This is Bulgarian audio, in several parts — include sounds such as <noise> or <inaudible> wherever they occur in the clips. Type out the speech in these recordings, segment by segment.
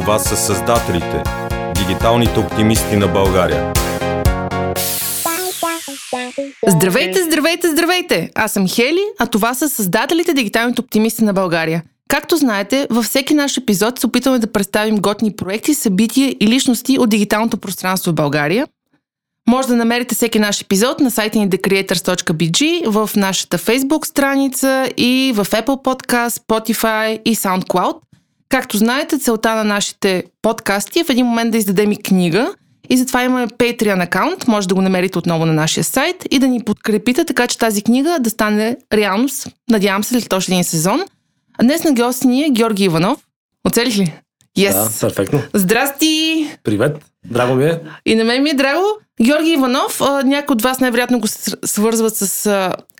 това са създателите, дигиталните оптимисти на България. Здравейте, здравейте, здравейте! Аз съм Хели, а това са създателите дигиталните оптимисти на България. Както знаете, във всеки наш епизод се опитваме да представим готни проекти, събития и личности от дигиталното пространство в България. Може да намерите всеки наш епизод на сайта ни thecreators.bg, в нашата Facebook страница и в Apple Podcast, Spotify и SoundCloud. Както знаете, целта на нашите подкасти е в един момент да издадем и книга и затова имаме Patreon акаунт, може да го намерите отново на нашия сайт и да ни подкрепите, така че тази книга да стане реалност, надявам се, след още един сезон. А днес на гости ни е Георги Иванов. Оцелих ли? Yes. Да, перфектно. Здрасти! Привет! Драго ми е. И на мен ми е драго. Георги Иванов, някои от вас най-вероятно го свързват с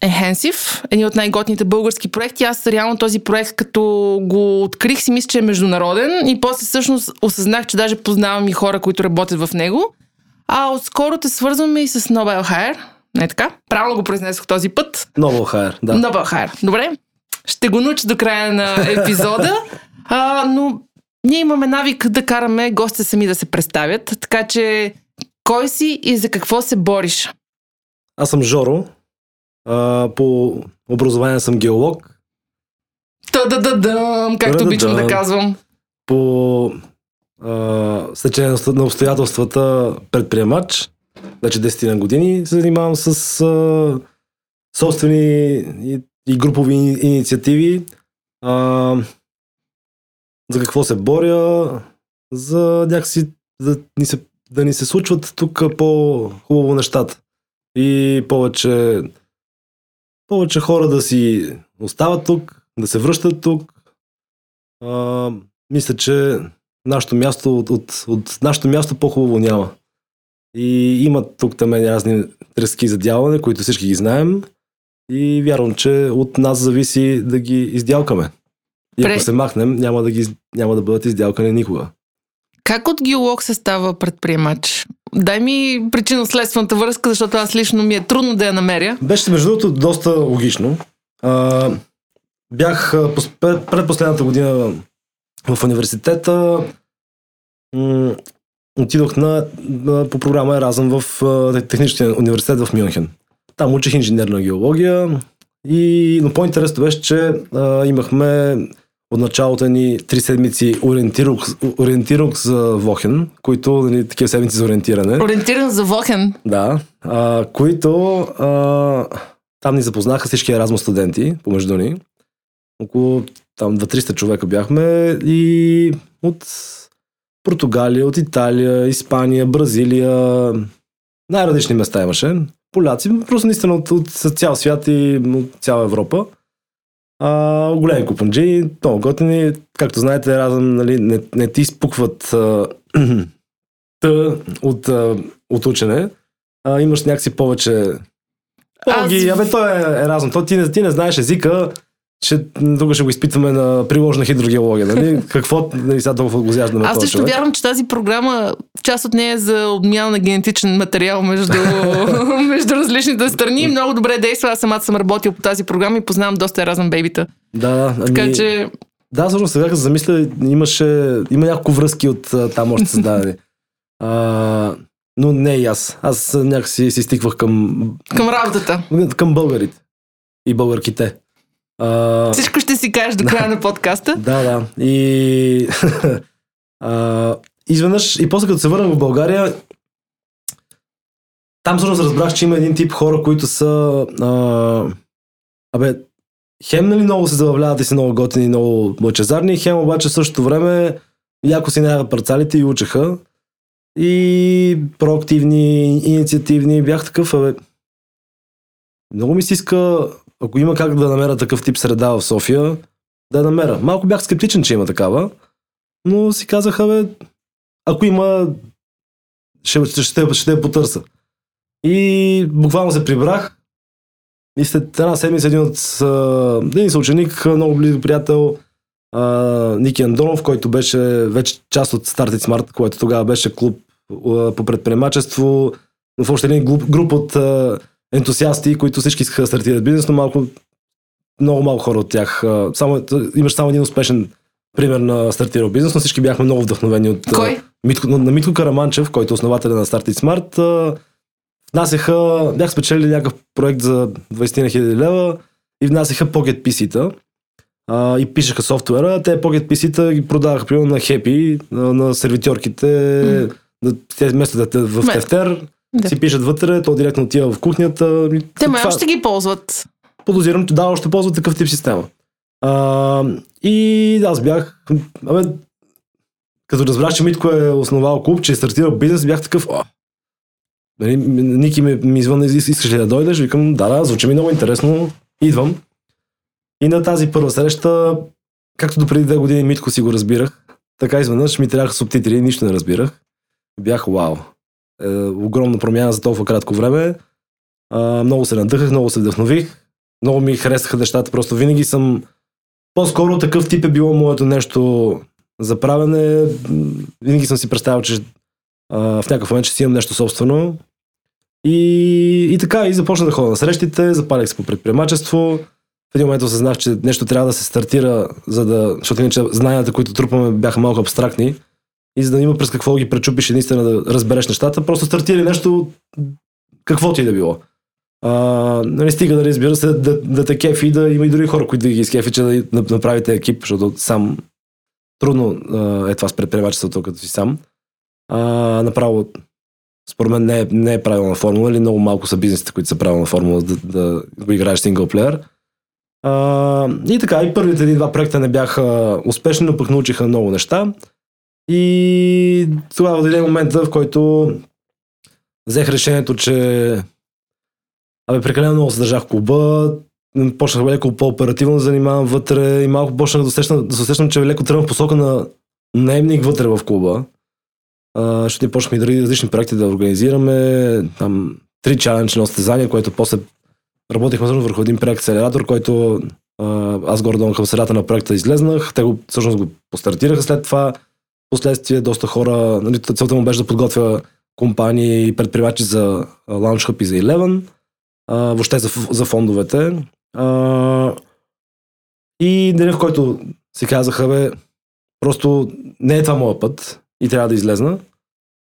Enhensive, един от най-готните български проекти. Аз реално този проект, като го открих, си мисля, че е международен и после всъщност осъзнах, че даже познавам и хора, които работят в него. А отскоро те свързваме и с Nobel Hire. Не така? Правилно го произнесох този път. Nobel Hire, да. Nobel Hire. Добре. Ще го науча до края на епизода. <laughs> А, но ние имаме навик да караме гостите сами да се представят, така че кой си и за какво се бориш? Аз съм Жоро. А, по образование съм геолог. Та-да-да-дам, както обичам да казвам. По стечение на обстоятелствата предприемач. Вече 10 на години се занимавам с а, собствени и, и групови инициативи. А, за какво се боря? За някакси да ни се да ни се случват тук по-хубаво нещата. И повече, повече хора да си остават тук, да се връщат тук. А, мисля, че нашето място, от, от, от нашето място по-хубаво няма. И има тук там разни трески за дялане, които всички ги знаем. И вярвам, че от нас зависи да ги издялкаме. И ако се махнем, няма да, ги, няма да бъдат издялкани никога. Как от геолог се става предприемач? Дай ми причинно-следствената връзка, защото аз лично ми е трудно да я намеря. Беше, между другото, доста логично. А, бях предпоследната година в университета. М- отидох на, на, по програма Еразъм в Техническия университет в Мюнхен. Там учих инженерна геология. И, но по-интересно беше, че а, имахме от началото ни три седмици ориентирах, ориентирах за Вохен, които нали, такива седмици за ориентиране. Ориентиран за Вохен? Да, а, които а, там ни запознаха всички Еразmus студенти помежду ни. Около там 2-300 човека бяхме и от Португалия, от Италия, Испания, Бразилия, най-различни места имаше. Поляци, просто наистина от, от цял свят и от цяла Европа. А, големи купонджи, много готини. Както знаете, разъм нали, не, не ти изпукват а, <clears throat> тъ от, а, от учене. А, имаш някакси повече Аз... Абе, той е, е разум. То ти не, ти не знаеш езика, ще, тук ще го изпитваме на приложна хидрогеология, нали? <laughs> Какво нали, сега толкова го зяждаме Аз също вярвам, че тази програма, част от нея е за обмяна на генетичен материал между, <laughs> <laughs> между различните страни. Много добре действа. Аз самата съм работил по тази програма и познавам доста разен бейбита. Да, да. Ами... Така че... Да, всъщност сега като замисля, имаше, има няколко връзки от там още създадени. А, но не и аз. Аз някакси си стиквах към... Към работата. Към българите. И българките. А... Всичко ще си кажеш до края на подкаста. <laughs> Да, да. И <laughs> а, изведнъж, и после като се върнах в България, там всъщност разбрах, че има един тип хора, които са а, абе, хем нали много се забавляват и са много готини и много лъчезарни, хем обаче в същото време яко си наяват парцалите и учеха. И проактивни, инициативни. Бях такъв, абе, много ми се иска ако има как да намеря такъв тип среда в София, да я намеря. Малко бях скептичен, че има такава, но си казаха, бе, ако има, ще, ще, ще, ще я потърса. И буквално се прибрах и след една седмица един от един съученик, много близо приятел, Ники Андонов, който беше вече част от Started Smart, който тогава беше клуб по предприемачество, в още един груп от ентусиасти, които всички искаха да стартират бизнес, но малко, много малко хора от тях. Само, имаш само един успешен пример на стартирал бизнес, но всички бяхме много вдъхновени от Кой? Митко, на, на Митко Караманчев, който е основателя на Start It Smart. Внасяха, бях спечелили някакъв проект за 20 на хиляди лева и внасяха Pocket PC-та а, и пишеха софтуера. Те Pocket PC-та ги продаваха примерно на Happy, на, на сервитьорките, да, те вместо да в Ме- тефтер, Да. си пишат вътре, то директно отива в кухнята. Те май това- още ги ползват. подозирам, че да, още ползват такъв тип система. А, и аз бях, абе, като разбрах, че Митко е основал клуб, че е стартирал бизнес, бях такъв, о, нали, Ники ми, ми извън, «Ис- искаш ли да дойдеш? Викам, да, да, звучи ми много интересно, идвам. И на тази първа среща, както до преди две години Митко си го разбирах, така изведнъж ми трябваха субтитри, нищо не разбирах. Бях вау. Е, огромна промяна за толкова кратко време. А, много се надъхах, много се вдъхнових. Много ми харесаха нещата. Просто винаги съм... По-скоро такъв тип е било моето нещо за правене. Винаги съм си представил, че а, в някакъв момент ще си имам нещо собствено. И, и така, и започна да ходя на срещите, запалях се по предприемачество. В един момент осъзнах, че нещо трябва да се стартира, за да, защото иначе знанията, които трупаме, бяха малко абстрактни. И за да има през какво ги пречупиш и наистина да разбереш нещата, просто стартира нещо, каквото и да било. А, нали, стига да разбира се да, да те кефи, да има и други хора, които да ги изкефи, че да направите екип, защото сам трудно а, е това с предприемачеството, като си сам. А, направо, според мен не е, не е правилна формула, или много малко са бизнесите, които са правилна формула да, да го играеш синглплеер. А, и така, и първите един-два проекта не бяха успешни, но пък научиха много неща. И тогава дойде момента, в който взех решението, че абе, прекалено много се клуба, почнах леко по-оперативно да занимавам вътре и малко почнах да, усещам, да се усещам, че леко тръгвам в посока на наемник вътре в клуба. А, защото почнахме и други различни проекти да организираме. Там три чалендж на състезания, което после работихме върху един проект акселератор, който а, аз горе-долу към средата на проекта излезнах. Те го, всъщност го постартираха след това. Последствие доста хора, нали, целта му беше да подготвя компании и предприемачи за Launch Hub и за Eleven, а, въобще за, за фондовете. А, и деня, в който си казаха, бе, просто не е това моят път и трябва да излезна.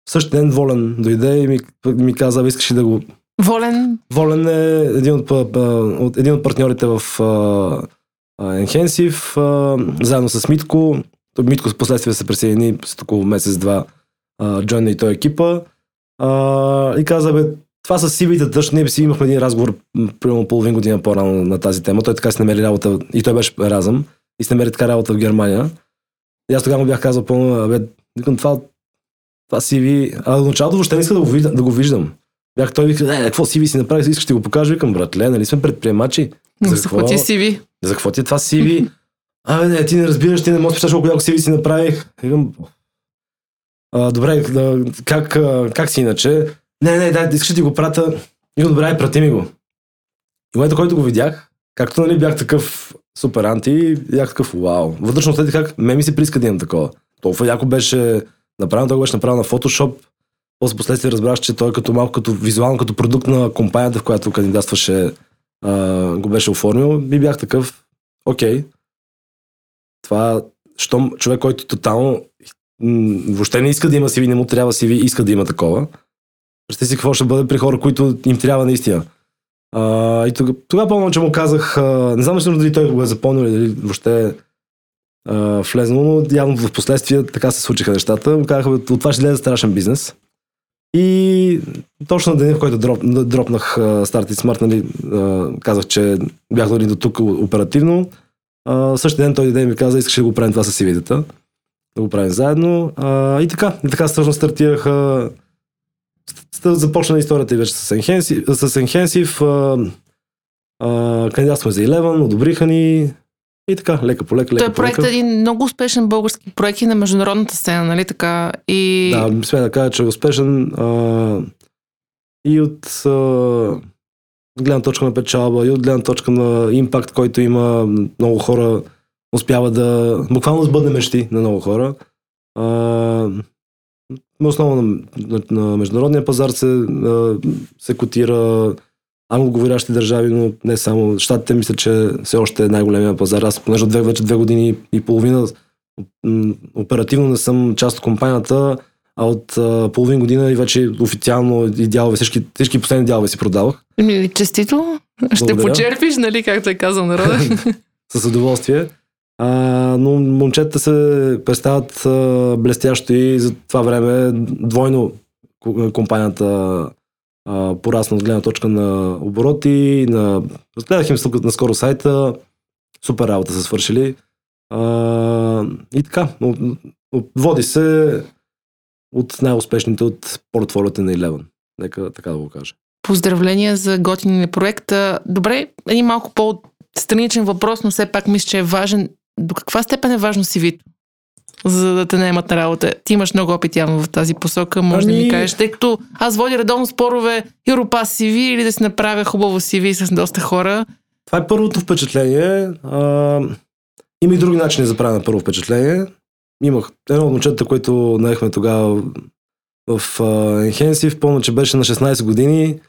В същия ден Волен дойде и ми, ми каза, искаш ли да го Волен. Волен е един от, един от партньорите в Enhensive, заедно с Митко. Митко в последствие се присъедини след около месец-два, джойна и той екипа. А, и каза, бе, това с CV-та тъж, ние си имахме един разговор примерно половин година по-рано на тази тема. Той така си намери работа, и той беше разъм, и се намери така работа в Германия. И аз тогава му бях казал пълно, бе, викам, това, това CV, а до началото въобще не иска да го, виждам, да го виждам. Бях той вика, е, какво CV си направи, искаш да го покажа, викам, братле, нали сме предприемачи. За се какво? хвати CV. За какво ти е това CV? <laughs> Абе, не, ти не разбираш, ти не можеш да представиш колко яко CV си направих. А, добре, как, как си иначе? Не, не, дай, искаш да ти го пратя. Викам, добре, прати ми го. И момента, който го видях, както нали бях такъв супер анти, бях такъв вау. Вътрешно след как ме ми се прииска да имам такова. Толкова яко беше направено, той беше направено на Photoshop. После последствие разбрах, че той като малко като визуално, като продукт на компанията, в която кандидатстваше, а, го беше оформил. И бях такъв, окей. Това, щом човек, който тотално въобще не иска да има CV, не му трябва CV, иска да има такова. Представи си какво ще бъде при хора, които им трябва наистина. А, и тогава, тогава помня, че му казах, а, не знам всъщност дали той го е запомнил или въобще а, влезнал, но явно в последствие така се случиха нещата. Му казах, от това ще излезе страшен бизнес. И точно на деня, в който дроп, дропнах uh, Start It Smart, нали, а, казах, че бях дори до тук оперативно. А, същия ден той и ми каза, искаш да го правим това с CV-тата. Да го правим заедно. А, и така, и така всъщност стартираха ст- започна историята и вече с Enhensive, с Enhensive а, а, кандидатстваме за Eleven, одобриха ни и така, лека по лека, Той по лека. проект е един много успешен български проект и на международната сцена, нали така? И Да, смея да кажа, че е успешен а, и от а, гледна точка на печалба, и от гледна точка на импакт, който има много хора успява да буквално сбъдне мечти на много хора. А, основно на, на, на международния пазар се, а, се котира англоговорящи държави, но не само. Штатите мисля, че все още е най-големия пазар. Аз понеже две, вече две години и половина оперативно не съм част от компанията, а от а, половин година и вече официално и дялове, всички, всички последни дялове си продавах. Ми, честито. Ще Благодаря. почерпиш, нали, както е казал народа. <laughs> с удоволствие. А, но момчетата се представят а, блестящо и за това време двойно ко- компанията а, порасна от гледна точка на обороти, на... Разгледах им наскоро сайта, супер работа са свършили. А, и така, води се от най-успешните от портфолиото на Eleven. Нека така да го кажа. Поздравления за готиния проект. Добре, един малко по-страничен въпрос, но все пак мисля, че е важен. До каква степен е важно CV-то? За да те наемат на работа. Ти имаш много опит явно в тази посока, може да ми Ами- кажеш, тъй като аз водя редовно спорове Европас CV или да си направя хубаво CV с доста хора. Това е първото впечатление. А, има и други начини за правене на първо впечатление. Имах едно от момчета, което наехме тогава в а, Enhensive, помня, че беше на 16 години.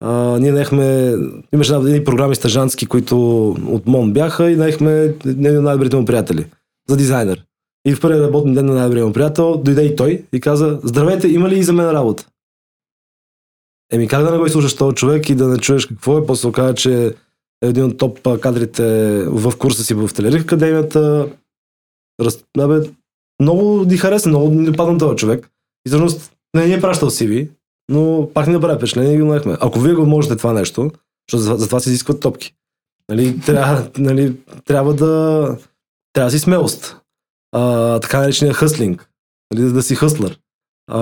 А, ние наехме, имаше едни програми стажантски, които от МОН бяха и наехме един от най-добрите му приятели за дизайнер. И в първия работен ден на най-добрия му приятел дойде и той и каза, здравейте, има ли и за мен работа? Еми как да не го изслушаш този човек и да не чуеш какво е, после оказа, че е един от топ кадрите в курса си в Телерих Академията. Раз... Абе, много ни хареса, много ни допадна този човек. И всъщност не ни е пращал CV, но пак ни направи впечатление и го наехме. Ако вие го можете това нещо, защото за, за това се изискват топки. Нали, трябва, нали, трябва да трябва да си смелост. А, така наречения хъслинг. Нали, да си хъслър. А,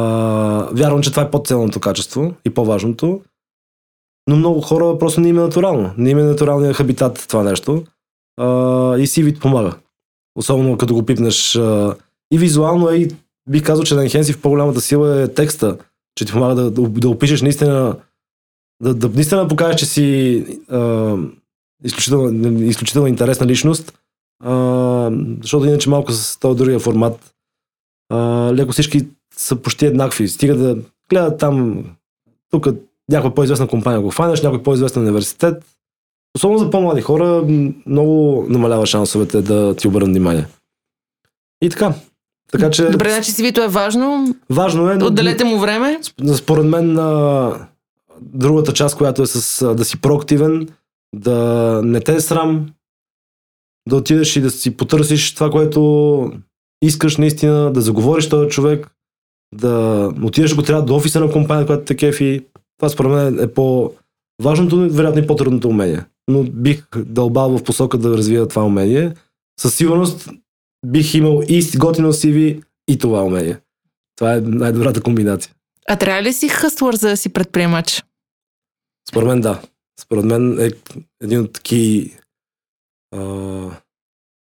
вярвам, че това е по-ценното качество и по-важното. Но много хора просто не им е натурално. Не им е натуралният хабитат това нещо. А, и CV помага. Особено като го пипнеш а, и визуално, е и бих казал, че на Enhensive по-голямата сила е текста, че ти помага да, да, да опишеш наистина да, да наистина покажеш, че си а, изключително, изключително интересна личност, а, защото иначе малко с този другия формат а, леко всички са почти еднакви. Стига да гледат там, тук някоя по-известна компания го хванеш, някой по-известен университет. Особено за по-млади хора много намалява шансовете да ти обърнат внимание. И така. Така че Добре, значи CV-то е важно. важно е. но- Отделете му време. Сп- Според мен а, другата част, която е с а, да си проактивен, да не те е срам, да отидеш и да си потърсиш това, което искаш наистина, да заговориш този човек, да отидеш, ако трябва, до офиса на компания, която те кефи. Това според мен е по важното, вероятно и по-трудното умение. Но бих дълбал в посока да развия това умение. Със сигурност бих имал и готино CV и това умение. Това е най-добрата комбинация. А трябва ли си хъслър, за да си предприемач? Според мен да. Според мен е един от key, uh,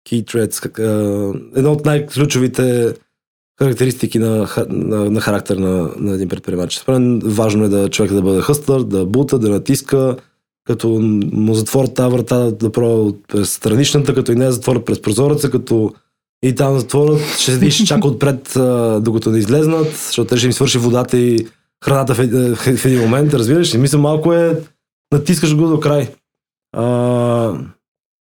key traits, как, uh, едно от най-ключовите характеристики на, на, на характер на, на един предприемач. Според мен важно е да човек да бъде хъстър, да бута, да натиска, като му затворят тази врата да пробва през страничната, като и не затворят през прозореца, като и там затворят, ще седи и ще чака отпред, а, докато не излезнат, защото те ще им свърши водата и храната в, е- в един момент, разбираш ли? Мисля, малко е натискаш го до край. А,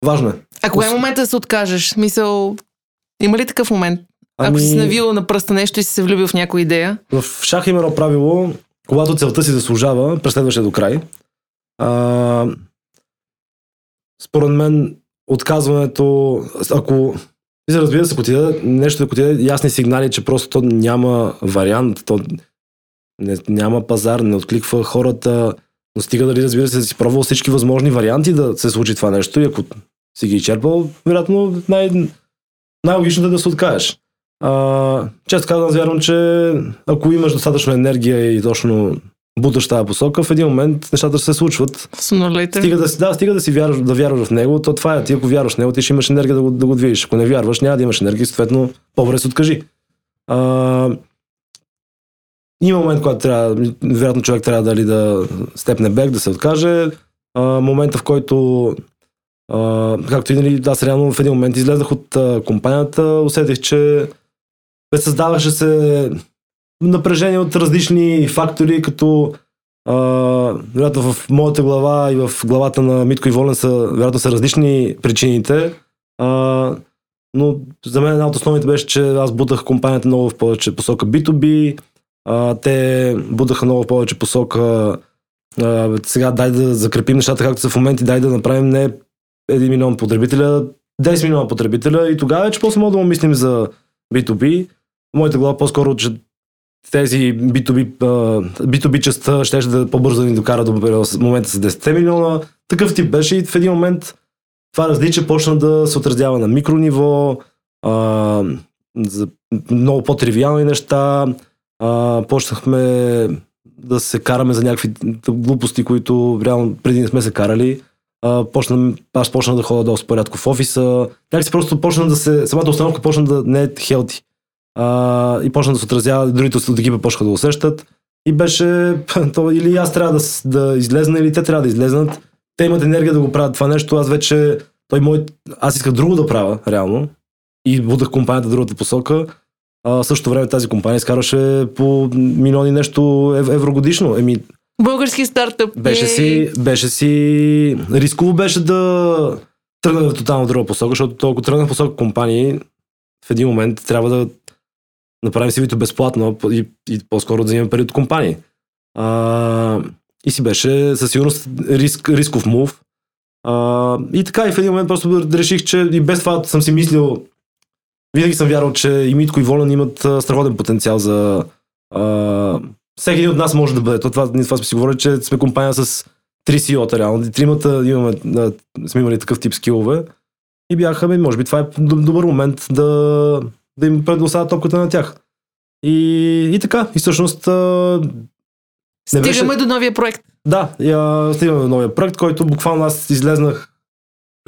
важно е. А кога е момента да се откажеш? Мисъл, има ли такъв момент? Ако Ами, си навил на пръста нещо и си се влюбил в някоя идея? в шах има едно правило, когато целта си заслужава, преследваш я до край. А, според мен, отказването, ако мисля, разбира се, ако ти нещо, ако ти ясни сигнали, че просто то няма вариант, то не, няма пазар, не откликва хората, но стига дали, разбира се, си пробвал всички възможни варианти да се случи това нещо и ако си ги изчерпал, вероятно най- най-логичното е да се откажеш. А, често казвам, аз вярвам, че ако имаш достатъчно енергия и точно буташ тази посока, в един момент нещата ще се случват. Later. Стига да, си- да, стига да си вярваш, да вярваш в него, то това е. Ти ако вярваш в него, ти ще имаш енергия да го, да го движиш. Ако не вярваш, няма да имаш енергия съответно по-добре се откажи. А, има момент, когато трябва, вероятно човек трябва дали да степне бек, да се откаже. А, момента, в който а, както и нали, аз реално в един момент излезах от а, компанията, усетих, че създаваше се напрежение от различни фактори, като а, вероятно в моята глава и в главата на Митко и Волен са, вероятно са различни причините. А, но за мен една от основните беше, че аз бутах компанията много в повече посока B2B, а, те будаха много в повече посока а, сега дай да закрепим нещата както са в момента дай да направим не 1 милион потребителя, 10 милиона потребителя и тогава вече после мога да му мислим за B2B. В моята глава по-скоро, че тези B2B, а, B2B частта ще да по-бързо да ни докара до момента с 10 милиона. Такъв тип беше и в един момент това различие почна да се отразява на микрониво, а, за много по-тривиални неща. А, почнахме да се караме за някакви глупости, които реално преди не сме се карали. А, почна, аз почна да ходя доста порядко в офиса. Как си просто почна да се, самата установка почна да не е хелти. А, и почна да се отразява, другите от екипа почнаха да усещат. И беше, <laughs> то, или аз трябва да, да излезна, или те трябва да излезнат. Те имат енергия да го правят това нещо. Аз вече, той мой, аз исках друго да правя, реално. И будах компанията в другата посока. А, в същото време тази компания изкарваше по милиони нещо ев- евро годишно. Еми, Български стартъп. беше си, беше си, рисково беше да тръгна в тотално друга посока, защото толкова тръгнах в посока компании, в един момент трябва да направим си безплатно и, и по-скоро да вземем пари от компании. А, и си беше със сигурност риск, рисков мув. А, и така, и в един момент просто реших, че и без това съм си мислил, винаги съм вярвал, че и Митко и Волен имат страхотен потенциал за а, всеки един от нас може да бъде. То, това, ние това сме си говорили, че сме компания с три CEO-та реално. И Тримата имаме, сме имали такъв тип скилове. И бяха, бе, може би това е добър момент да, да им предоставя топката на тях. И, и така, и всъщност не беше- Стигаме до новия проект. да, а, стигаме до новия проект, който буквално аз излезнах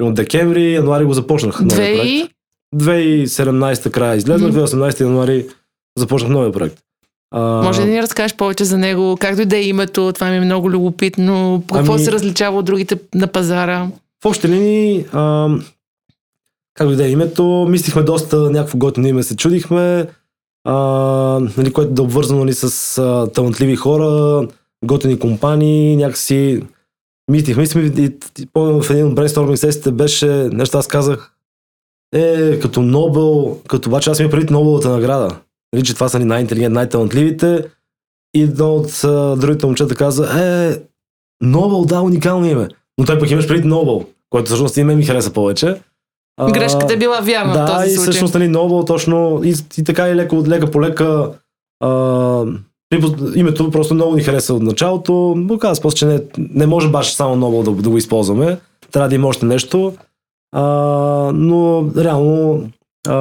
от декември, януари го започнах. новия Две проект. и... 2017 края излезнах, Мгм. 2018 януари започнах новия проект. А, Може да ни разкажеш повече за него, как дойде името, това ми е много любопитно, какво Ами- се различава от другите на пазара. В общи линии, а, как дойде името, мислихме доста някакво готино име, се чудихме, а, нали, което да е обвързано нали, с а, талантливи хора, готини компании, някакси мислихме, мислихме и, и помня в един от брейнсторминг сесиите беше, нещо аз казах, е, като Нобел, като обаче аз ми преди Нобелата награда. Нали, че това са ни най-интелигент, най-талантливите. И едно от а, другите момчета каза, е, Нобел, да, уникално име. Но той пък имаш преди Нобел, който всъщност име ми хареса повече. А, Грешката е била вярна в да, този и случай. всъщност нали, Нобел точно и, и така и леко, лека по лека а, името просто много ни хареса от началото, но каза после, че не, не може баш само Нобел да, да го използваме, трябва да има още нещо, а, но реално а,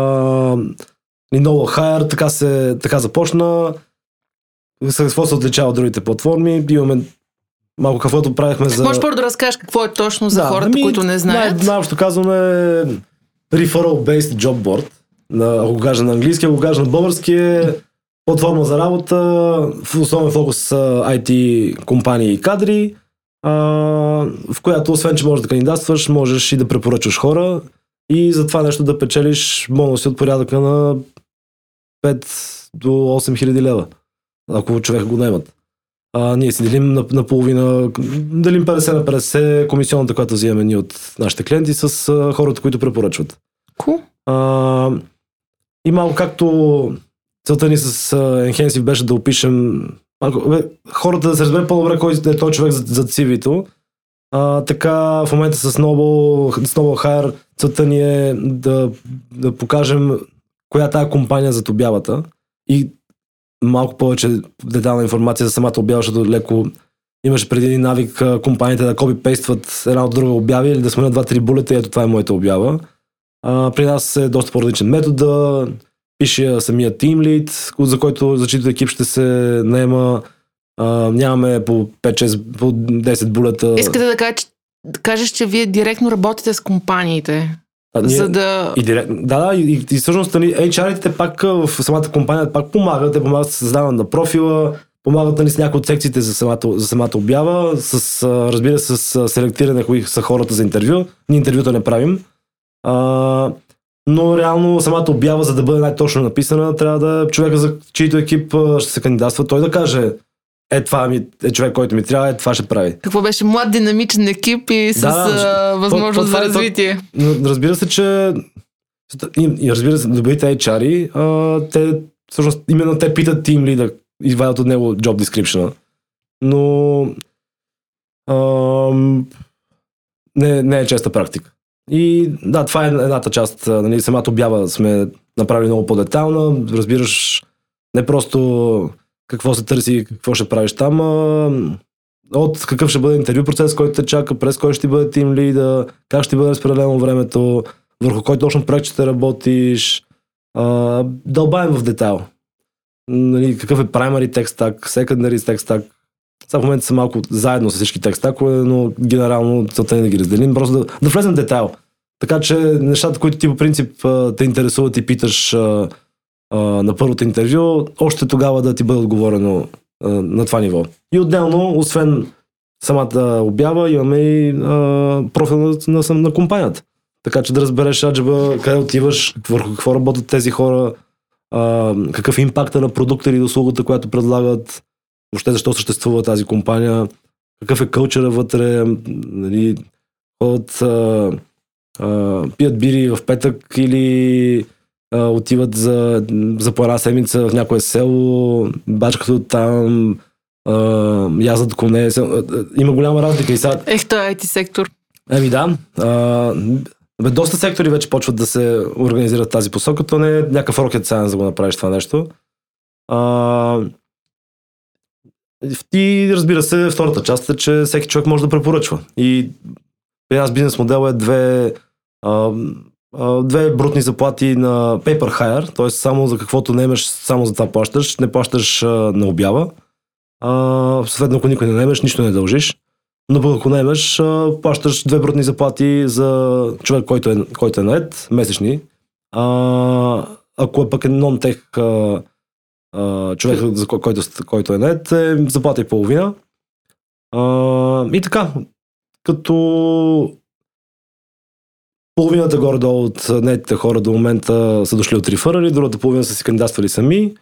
и Noble Hire така, се, така започна, с какво се отличава от другите платформи, имаме малко каквото правихме за... Може първо да разкажеш какво е точно за хората, ами, които не знаят. Най- най-общо казано е referral-based job board. На, ако кажа на английски, ако кажа на български е платформа за работа, в основен фокус са IT компании и кадри, а, в която освен, че можеш да кандидатстваш, можеш и да препоръчваш хора и за това нещо да печелиш бонуси от порядъка на 5 до 8 хиляди лева, ако човека го наемат. А, ние си делим на, на половина, делим 50 на 50 комисионната, която взимаме ние от нашите клиенти с а, хората, които препоръчват. Cool. А, и малко както целта ни с а, Enhensive беше да опишем малко, бе, хората да се разбере по-добре кой е този човек зад, зад CV-то. А, така в момента с Noble, с Noble Hire целта ни е да, да покажем коя е тая компания зад обявата и малко повече детална информация за самата обява, защото леко имаше преди един навик компаниите да копипействат една от друга обяви или да сменят два-три булета и ето това е моята обява. А, при нас е доста по-различен метода, пише самия Team Lead, за който за екип ще се наема. А, нямаме по 5-6, по 10 булета. Искате да кажа, кажеш, че вие директно работите с компаниите, А, ние- за да... И директ, да, да, и, и всъщност нали, HR-ите пак в самата компания пак помагат, те помагат с създаване на профила, помагат нали, с някои от секциите за самата, за самата обява, с, разбира се, с селектиране кои са хората за интервю. Ние интервюта не правим. А, но реално самата обява, за да бъде най-точно написана, трябва да е човека, за чийто екип ще се кандидатства, той да каже е това ми, е човек, който ми трябва, е това ще прави. Какво беше млад динамичен екип и с Да, а, то- възможност то това за е- то- развитие. Но Разбира се, че И, и разбира се, добрите HR, а, те, всъщност, именно те питат тим ли да извадят от него job description. Но ам, не, не е честа практика. И да, това е едната част. Нали, самата обява сме направили много по-детална. Разбираш не просто какво се търси, какво ще правиш там, а от какъв ще бъде интервю процес, който те чака, през кой ще бъде тим лида, как ще бъде разпределено времето, върху кой точно проект ще работиш. А, дълбаем в детайл. Нали, какъв е primary text stack, secondary text stack. Сега в момента са малко заедно с всички текст стакове, но генерално целта е да ги разделим, просто да, да влезем в детайл. Така че нещата, които ти по принцип те интересуват и питаш на първото интервю, още тогава да ти бъде отговорено на това ниво. И отделно, освен самата обява, имаме и а, профил на, на, на, компанията. Така че да разбереш аджеба, къде отиваш, върху какво работят тези хора, а, какъв е импакта на продукта или услугата, която предлагат, въобще защо съществува тази компания, какъв е кълчера вътре, нали, ходят, а, а, пият бири в петък или а, отиват за, за по една седмица в някое село, бачкат от там, а, язат коне. Има голяма разлика и сега Ех, той е IT сектор. Еми да. А, бе, доста сектори вече почват да се организират тази посока. То не е някакъв rocket science да го направиш това нещо. А, и разбира се, втората част е, че всеки човек може да препоръчва. И при нас бизнес модел е две, а, две брутни заплати на paper hire, т.е. само за каквото не само за това плащаш, не плащаш на обява. Съответно, ако никой не наемеш, нищо не дължиш. Но пък ако наемаш, а, плащаш две брутни заплати за човек, който е, който е наед, месечни. А, ако е пък е нон-тех човек, за кой- който, който е наед, е заплата и половина. А, и така, като половината горе-долу от наетите хора до момента са дошли от рефърали, другата половина са си кандидатствали сами.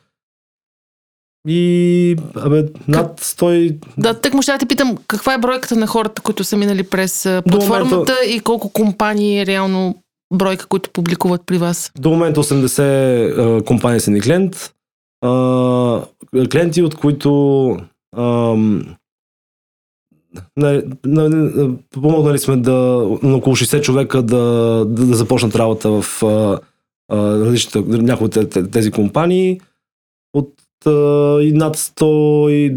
И, абе, над 100... Да, тък му ще да те питам, каква е бройката на хората, които са минали през платформата момента- и колко компании е реално бройка, които публикуват при вас? До момента 80 а, компании са ни клиент. А, клиенти, от които ам, на, на, на, помогнали сме да, на около 60 човека да, да, да започнат работа в някои от те- тези компании. От а, и над 100 и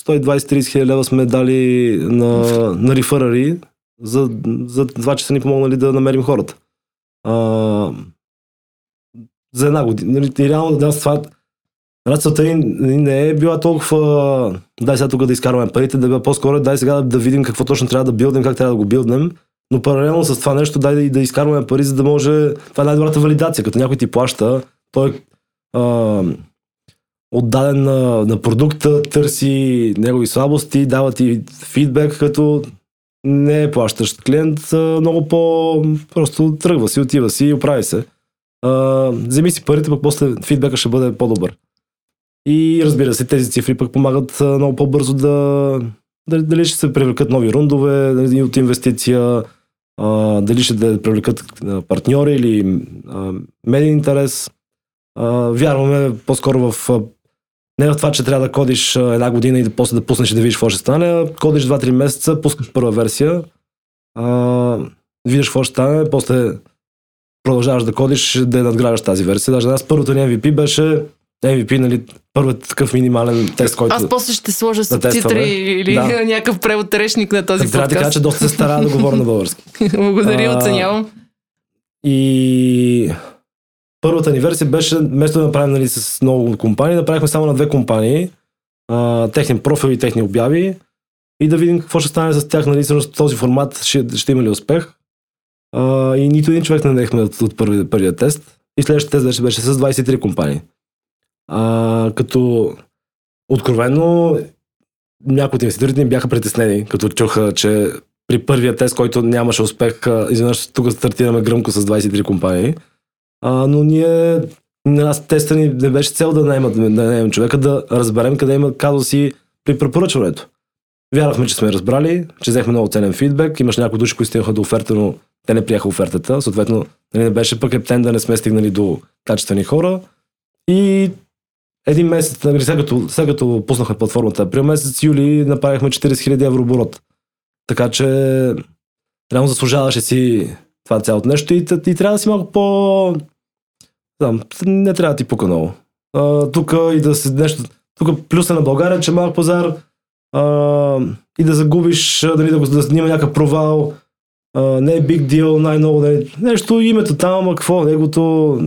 120-30 хиляди лева сме дали на, на рефърари за, за това, че са ни помогнали да намерим хората. А, за една година. Нали, реално да, това Рацията ни не е била толкова дай сега тук да изкарваме парите, да била по-скоро дай сега да, видим какво точно трябва да билднем, как трябва да го билднем, но паралелно с това нещо дай да, и да изкарваме пари, за да може... Това е най-добрата валидация. Като някой ти плаща, той е отдаден на, на продукта, търси негови слабости, дава ти фидбек, като не е плащащ клиент, много по... просто тръгва си, отива си и оправи се. А, вземи си парите, пък после фидбека ще бъде по-добър. И разбира се, тези цифри пък помагат много по-бързо да, дали, ще се привлекат нови рундове дали от инвестиция, дали ще да привлекат партньори или медиен интерес. Вярваме по-скоро в не в това, че трябва да кодиш една година и да после да пуснеш и да видиш какво ще стане, кодиш 2-3 месеца, пускаш първа версия, а, видиш какво ще стане, после продължаваш да кодиш, да надграждаш тази версия. Даже нас първото ни MVP беше MVP, нали, първият такъв минимален тест, който... Аз после ще сложа субтитри или Да. <laughs> някакъв превод речник на този Трябва да кажа, че доста се стара да говоря на български. <laughs> Благодаря, оценявам. И първата ни версия беше, вместо да направим нали, с много компании, направихме само на две компании, а, техния профил и техни обяви и да видим какво ще стане с тях, нали, всъщност този формат ще, ще има ли успех. А, и нито един човек не наехме от, от първи, първия тест. И следващия тест беше, беше с 23 компании. А, като откровенно някои от инвеститорите ни бяха притеснени, като чуха, че при първия тест, който нямаше успех, изведнъж тук стартираме гръмко с 23 компании. А, но ние, на нас теста ни не беше цел да наемат, да наемем човека, да разберем къде има казуси при препоръчването. Вярвахме, че сме разбрали, че взехме много ценен фидбек, имаш някои души, които стигнаха до оферта, но те не приеха офертата, съответно нали, не беше пък ептен да не сме стигнали до качествени хора. И един месец, нали, след като, след като пуснахме платформата април месец, юли направихме 40 000 евро оборот. Така че реално заслужаваше си това цялото нещо и, и трябва да си малко по... Там, не трябва да ти пука много. Тук и да се нещо... Тук плюса на България, че малък пазар а, и да загубиш, дали да, да, да има някакъв провал, а, не е big deal, най-много не е, нещо, името там, ама какво, негото,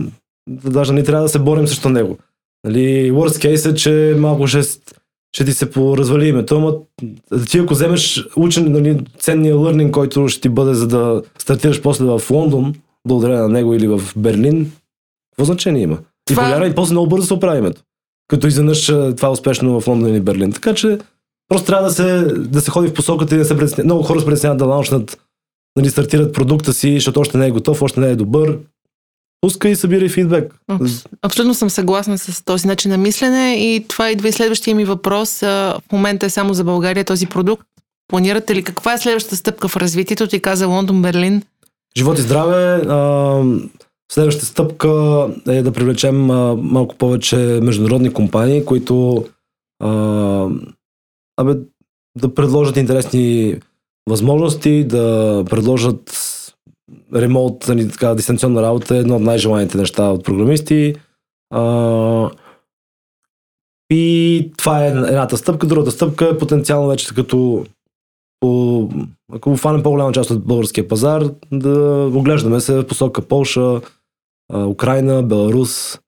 даже не трябва да се борим срещу него. Нали, worst case е, че малко ще, ще ти се поразвали името, ама ти ако вземеш учен, нали, ценния learning, който ще ти бъде за да стартираш после в Лондон, благодарение на него или в Берлин, какво значение има? Това... И повярвай, после много бързо се оправи името. Като изведнъж това е успешно в Лондон или Берлин. Така че просто трябва да се, да се ходи в посоката и да се притесняват. Много хора се притесняват да лаунчнат, нали, стартират продукта си, защото още не е готов, още не е добър. Пускай и събирай фидбек. Абсолютно съм съгласна с този начин на мислене и това идва и следващия ми въпрос. В момента е само за България този продукт. Планирате ли каква е следващата стъпка в развитието? Ти каза Лондон, Берлин. Живот и здраве. Следващата стъпка е да привлечем малко повече международни компании, които абе, да предложат интересни възможности, да предложат ремонт, нали, така, дистанционна работа е едно от най-желаните неща от програмисти. А, и това е едната стъпка. Другата стъпка е потенциално вече като по, ако фанем по-голяма част от българския пазар, да оглеждаме се в посока Полша, Украина, Беларус,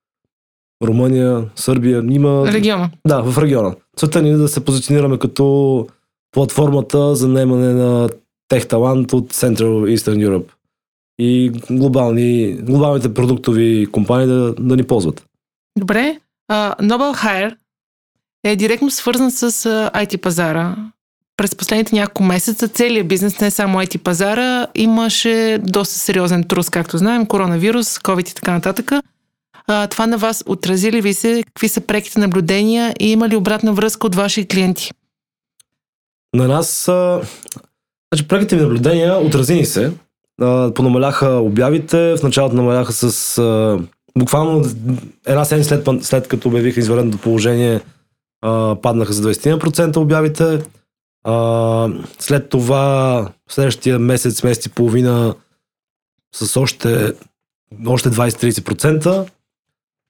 Румъния, Сърбия. Има... Региона. Да, в региона. Целта ни е да се позиционираме като платформата за наемане на тех талант от Central Eastern Europe и глобални, глобалните продуктови компании да, да ни ползват. Добре. Uh, Noble Hire е директно свързан с uh, IT пазара. През последните няколко месеца целият бизнес, не само IT пазара, имаше доста сериозен трус, както знаем, коронавирус, COVID и така нататък. А, това на вас отрази ли ви се? Какви са преките наблюдения и има ли обратна връзка от ваши клиенти? На нас, а, значи преките наблюдения отрази ни се. Понамаляха обявите, в началото намаляха с а, буквално една седмица след, след като обявиха извънредното положение, а, паднаха за 20% обявите. А, след това, следващия месец, месец и половина, с още, още 20-30%.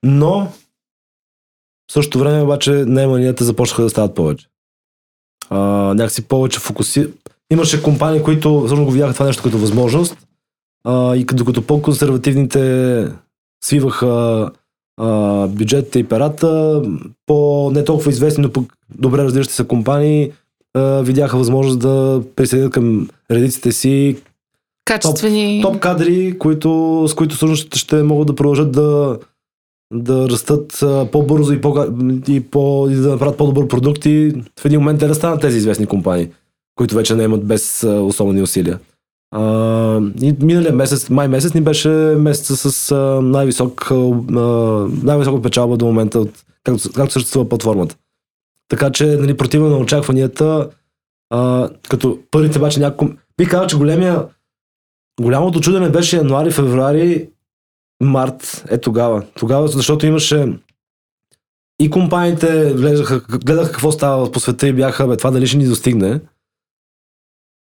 Но в същото време обаче наеманията започнаха да стават повече. А, някакси повече фокуси. Имаше компании, които всъщност го видяха това нещо като възможност а, и докато по-консервативните свиваха а, бюджетите и перата, по не толкова известни, но пък добре разбиращи се компании а, видяха възможност да присъединят към редиците си качествени. топ, топ кадри, които, с които всъщност ще могат да продължат да, да растат по-бързо и, по, и, по, и да направят по-добър продукт и в един момент те да станат тези известни компании, които вече не имат без особени усилия. А, и миналия месец, май месец ни беше месеца с най-висок, най-висока печалба до момента, от, както, както съществува платформата. Така че, нали, противно на очакванията, а, като първите обаче няколко... Би казал, че големия, голямото чудене беше януари, февруари, март, е тогава. Тогава, защото имаше и компаниите гледаха, гледаха какво става по света и бяха, бе, това дали ще ни достигне,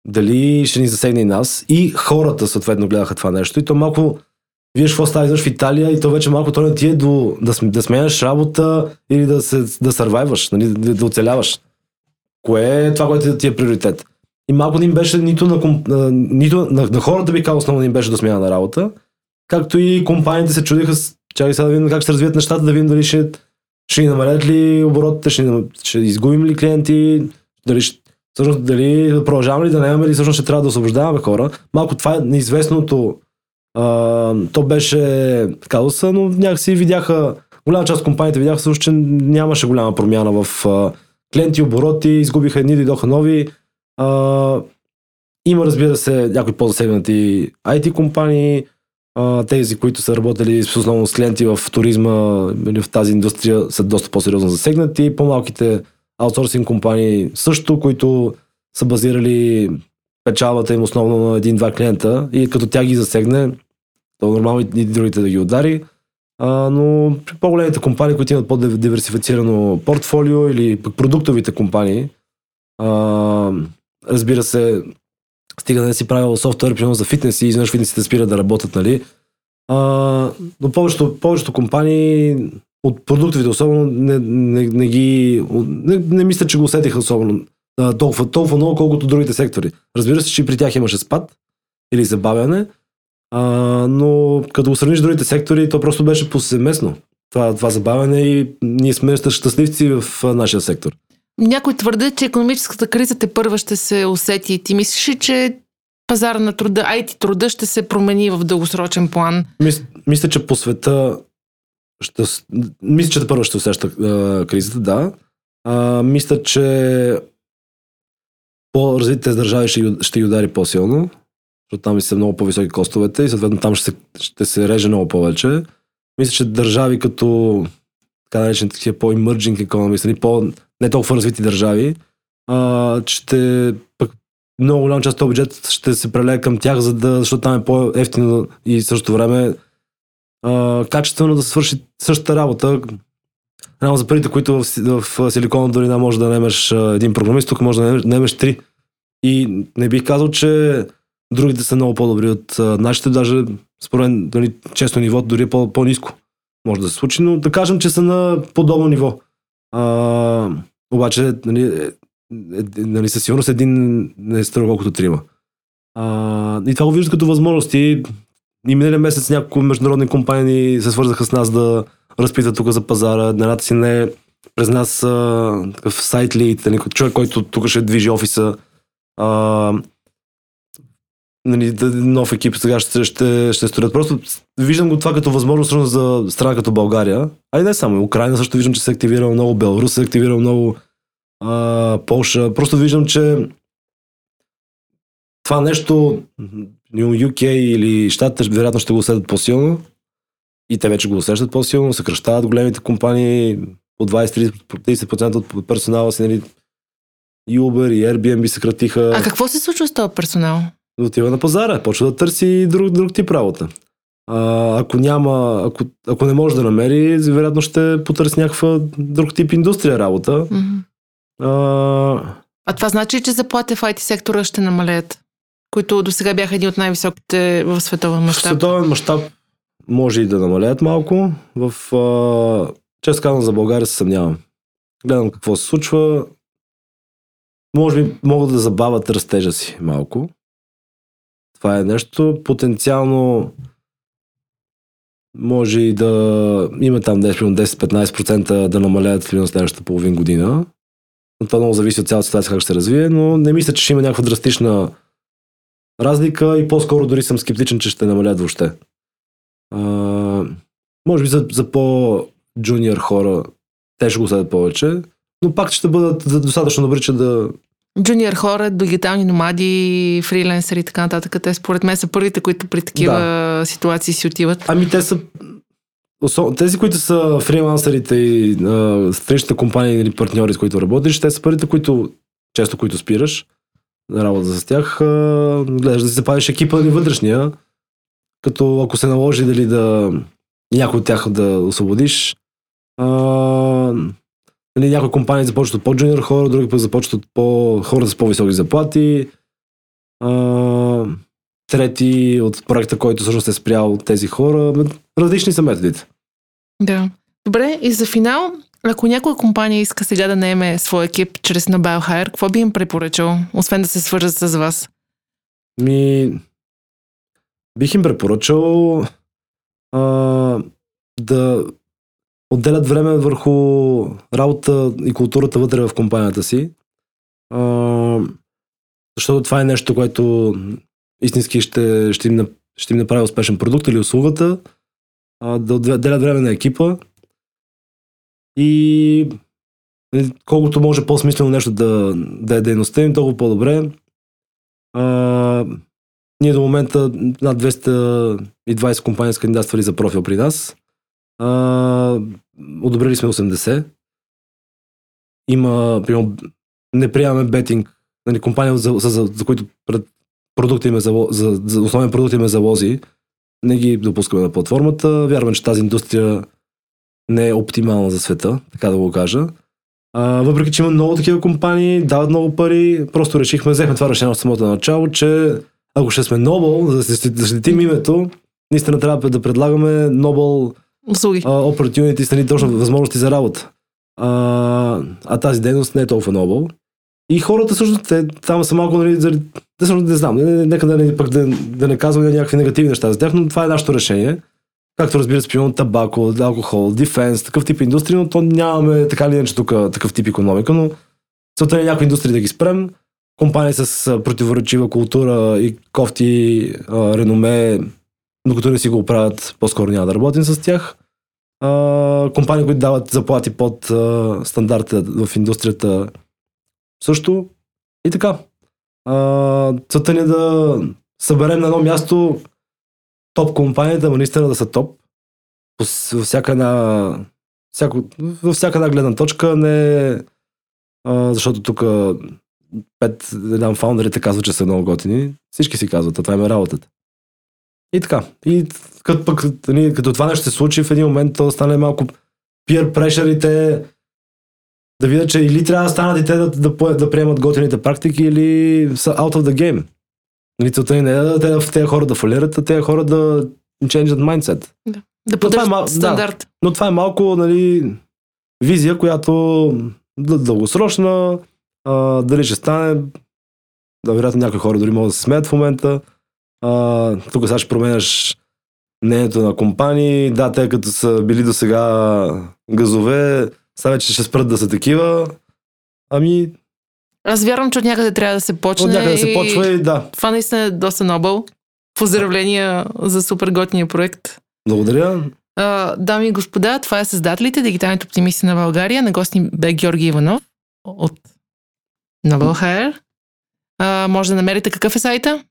дали ще ни засегне и нас, и хората съответно гледаха това нещо. И то малко, виж какво става в Италия и то вече малко то не ти е до, да, да сменяш работа или да, се, да сървайваш, нали, да, да оцеляваш. Кое е това, което ти е приоритет? И малко не им беше нито на, нито на, на хората би казал основно им беше до смяна на работа, Както и компаниите се чудиха, чакай сега да видим как ще развият нещата, да видим дали ще, ще ни намалят ли оборотите, ще, ще изгубим ли клиенти, дали, всъщност, дали да продължаваме ли да нямаме ли всъщност ще трябва да освобождаваме хора. Малко това е неизвестното. А, то беше казуса, но някакси видяха, голяма част от компаниите видяха също, че нямаше голяма промяна в а, клиенти, обороти, изгубиха едни, дойдоха нови. А, има, разбира се, някои по-засегнати IT компании, а, тези, които са работили с основно с клиенти в туризма или в тази индустрия са доста по-сериозно засегнати. По-малките аутсорсинг компании също, които са базирали печалбата им основно на един-два клиента и като тя ги засегне, то нормално и другите да ги удари. А, но при по-големите компании, които имат по-диверсифицирано портфолио или пък продуктовите компании, а, разбира се, стига да не си правил софтуер, примерно за фитнес и изведнъж фитнесите спират да работят, нали? А, но повечето, повечето компании от продуктовите особено не, не, не ги... Не, не мисля, че го усетиха особено а, толкова, толкова много, колкото другите сектори. Разбира се, че и при тях имаше спад или забавяне, а, но като го сравниш с другите сектори, то просто беше повсеместно. Това, това забавяне и ние сме щастливци в нашия сектор. Някой твърде, че економическата криза те първа ще се усети. Ти мислиш ли, че пазара на труда, IT труда ще се промени в дългосрочен план? Мис, мисля, че по света ще, мисля, че първо ще усеща а, кризата, да. А, мисля, че по-развитите държави ще, ще ги удари по-силно, защото там са много по-високи костовете и съответно там ще се, ще се реже много повече. Мисля, че държави като така наречените такива по-emerging economies, нали, по не толкова развити държави, а, ще пък много голям част от бюджет ще се прелее към тях, за да, защото там е по-ефтино и същото време качествено да свърши същата работа. Реално за парите, които в, в Силикон долина може да немеш един програмист, тук може да немеш три. И не бих казал, че другите са много по-добри от нашите, даже според мен, нали, често нивото дори е по- по-низко. Може да се случи, но да кажем, че са на подобно ниво. А, обаче, нали, е, е, нали, със сигурност един не е струва колкото трима. А, и това го виждат като възможности. И миналия месец няколко международни компании се свързаха с нас да разпитат тук за пазара. Едната си не е през нас а, такъв сайт лид, нали, човек, който тук ще движи офиса. А, нали, нов екип сега ще, ще, ще строят. Просто виждам го това като възможност за страна като България. А и не само. Украина също виждам, че се е активира много. Беларус се е активира много. А, Полша. Просто виждам, че това нещо UK или щатите вероятно ще го усетят по-силно. И те вече го усещат по-силно. Съкръщават големите компании по 20-30% от персонала си. Нали, и Uber, и Airbnb съкратиха. А какво се случва с този персонал? отива на пазара, почва да търси друг, друг тип работа. А, ако няма, ако, ако не може да намери, вероятно ще потърси някаква друг тип индустрия работа. Mm-hmm. А... а това значи, че заплатите в IT сектора ще намалеят, които до сега бяха едни от най-високите в световен мащаб? В световен мащаб може и да намалеят малко. В, а... често казвам за България се съмнявам. Гледам какво се случва. Може би могат да забавят растежа си малко. Това е нещо потенциално може и да има там 10-15% да намалят в следващата половин година. Но това много зависи от цялата ситуация как ще се развие, но не мисля, че ще има някаква драстична разлика и по-скоро дори съм скептичен, че ще намалят въобще. А, може би за, за по-джуниор хора те ще го следят повече, но пак ще бъдат достатъчно добри, че да джуниор хора, дигитални номади, фриленсери и така нататък. Те според мен са първите, които при такива да. ситуации си отиват. Ами те са тези, които са фрилансерите и страничните компании или партньори, с които работиш, те са първите, които често които спираш работа с тях, гледаш да си запазиш екипа ни вътрешния, като ако се наложи дали да някой от тях да освободиш, а, Нали, някои компании започват от по-джуниор хора, други пък започват от по- хора с по-високи заплати. А, трети от проекта, който всъщност е спрял тези хора. Различни са методите. Да. Добре, и за финал, ако някоя компания иска сега да наеме свой екип чрез Nobel Hire, какво би им препоръчал, освен да се свържат с вас? Ми, бих им препоръчал а, да отделят време върху работа и културата вътре в компанията си. А, защото това е нещо, което истински ще, ще, им, ще им направи успешен продукт или услугата. А, да отделят време на екипа и нали, колкото може по-смислено нещо да, да е дейността им, толкова по-добре. А, ние до момента над 220 компании са кандидатствали за профил при нас. А, одобрили сме 80. Има, примерно, не приемаме бетинг. нали, компания, за, за, за, за които пред, продукт им е за, за, за, основен продукт им е залози, не ги допускаме на платформата. Вярвам, че тази индустрия не е оптимална за света, така да го кажа. А, въпреки, че има много такива компании, дават много пари, просто решихме, взехме това решение от самото начало, че ако ще сме Noble, за да защитим името, наистина трябва да предлагаме Noble Услуги. opportunities, нали, точно възможности за работа. А, а тази дейност не е толкова Noble. И хората също, те, там са малко, нали, заради, да, също не знам, не- нека да не, пък да, да не казваме някакви негативни неща за тях, но това е нашето решение. Както разбира се, примерно табако, алкохол, дефенс, такъв тип индустрии, но то нямаме така или иначе тук такъв тип економика, но целта е някои индустрии да ги спрем. Компании с противоречива култура и кофти а, реноме, докато не си го оправят, по-скоро няма да работим с тях. А, компании, които дават заплати под а, стандарта в индустрията също. И така. А, целта ни е да съберем на едно място топ компаниите, ама наистина да са топ. По всяка една, всяко, всяка една гледна точка, не а, защото тук пет една фаундерите казват, че са много готини. Всички си казват, а това им е работата. И така. И като, пък, нали, като това нещо се случи, в един момент то стане малко peer pressure да видят, че или трябва да станат и те да, да, по- да приемат готините практики, или са out of the game. Нали, целта не е да те- тези хора да фалират, а тези хора да change mindset. Да това е поддържат да. стандарт. Но това е малко нали, визия, която дългосрочна, а, дали ще стане, да, вероятно някои хора дори могат да се смеят в момента. А, тук сега ще променяш мнението на компании. Да, те като са били до сега газове, сега вече ще спрат да са такива. Ами, Аз вярвам, че от някъде трябва да се почне. от някъде се и почва и да. Това наистина е доста нобъл. Поздравления за супер готния проект. Благодаря. А, дами и господа, това е създателите, дигиталните оптимисти на България. На гости бе Георги Иванов от Novel Hire. А, може да намерите какъв е сайта?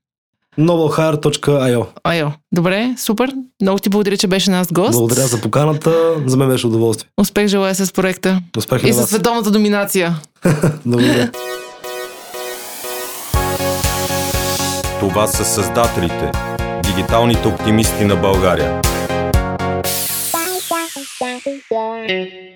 novelhire.io Айо, добре, супер. Много ти благодаря, че беше нас гост. Благодаря за поканата. За мен беше удоволствие. Успех желая с проекта. Успех И вас. световната доминация. <laughs> Благодаря. Това са създателите, дигиталните оптимисти на България. Bye.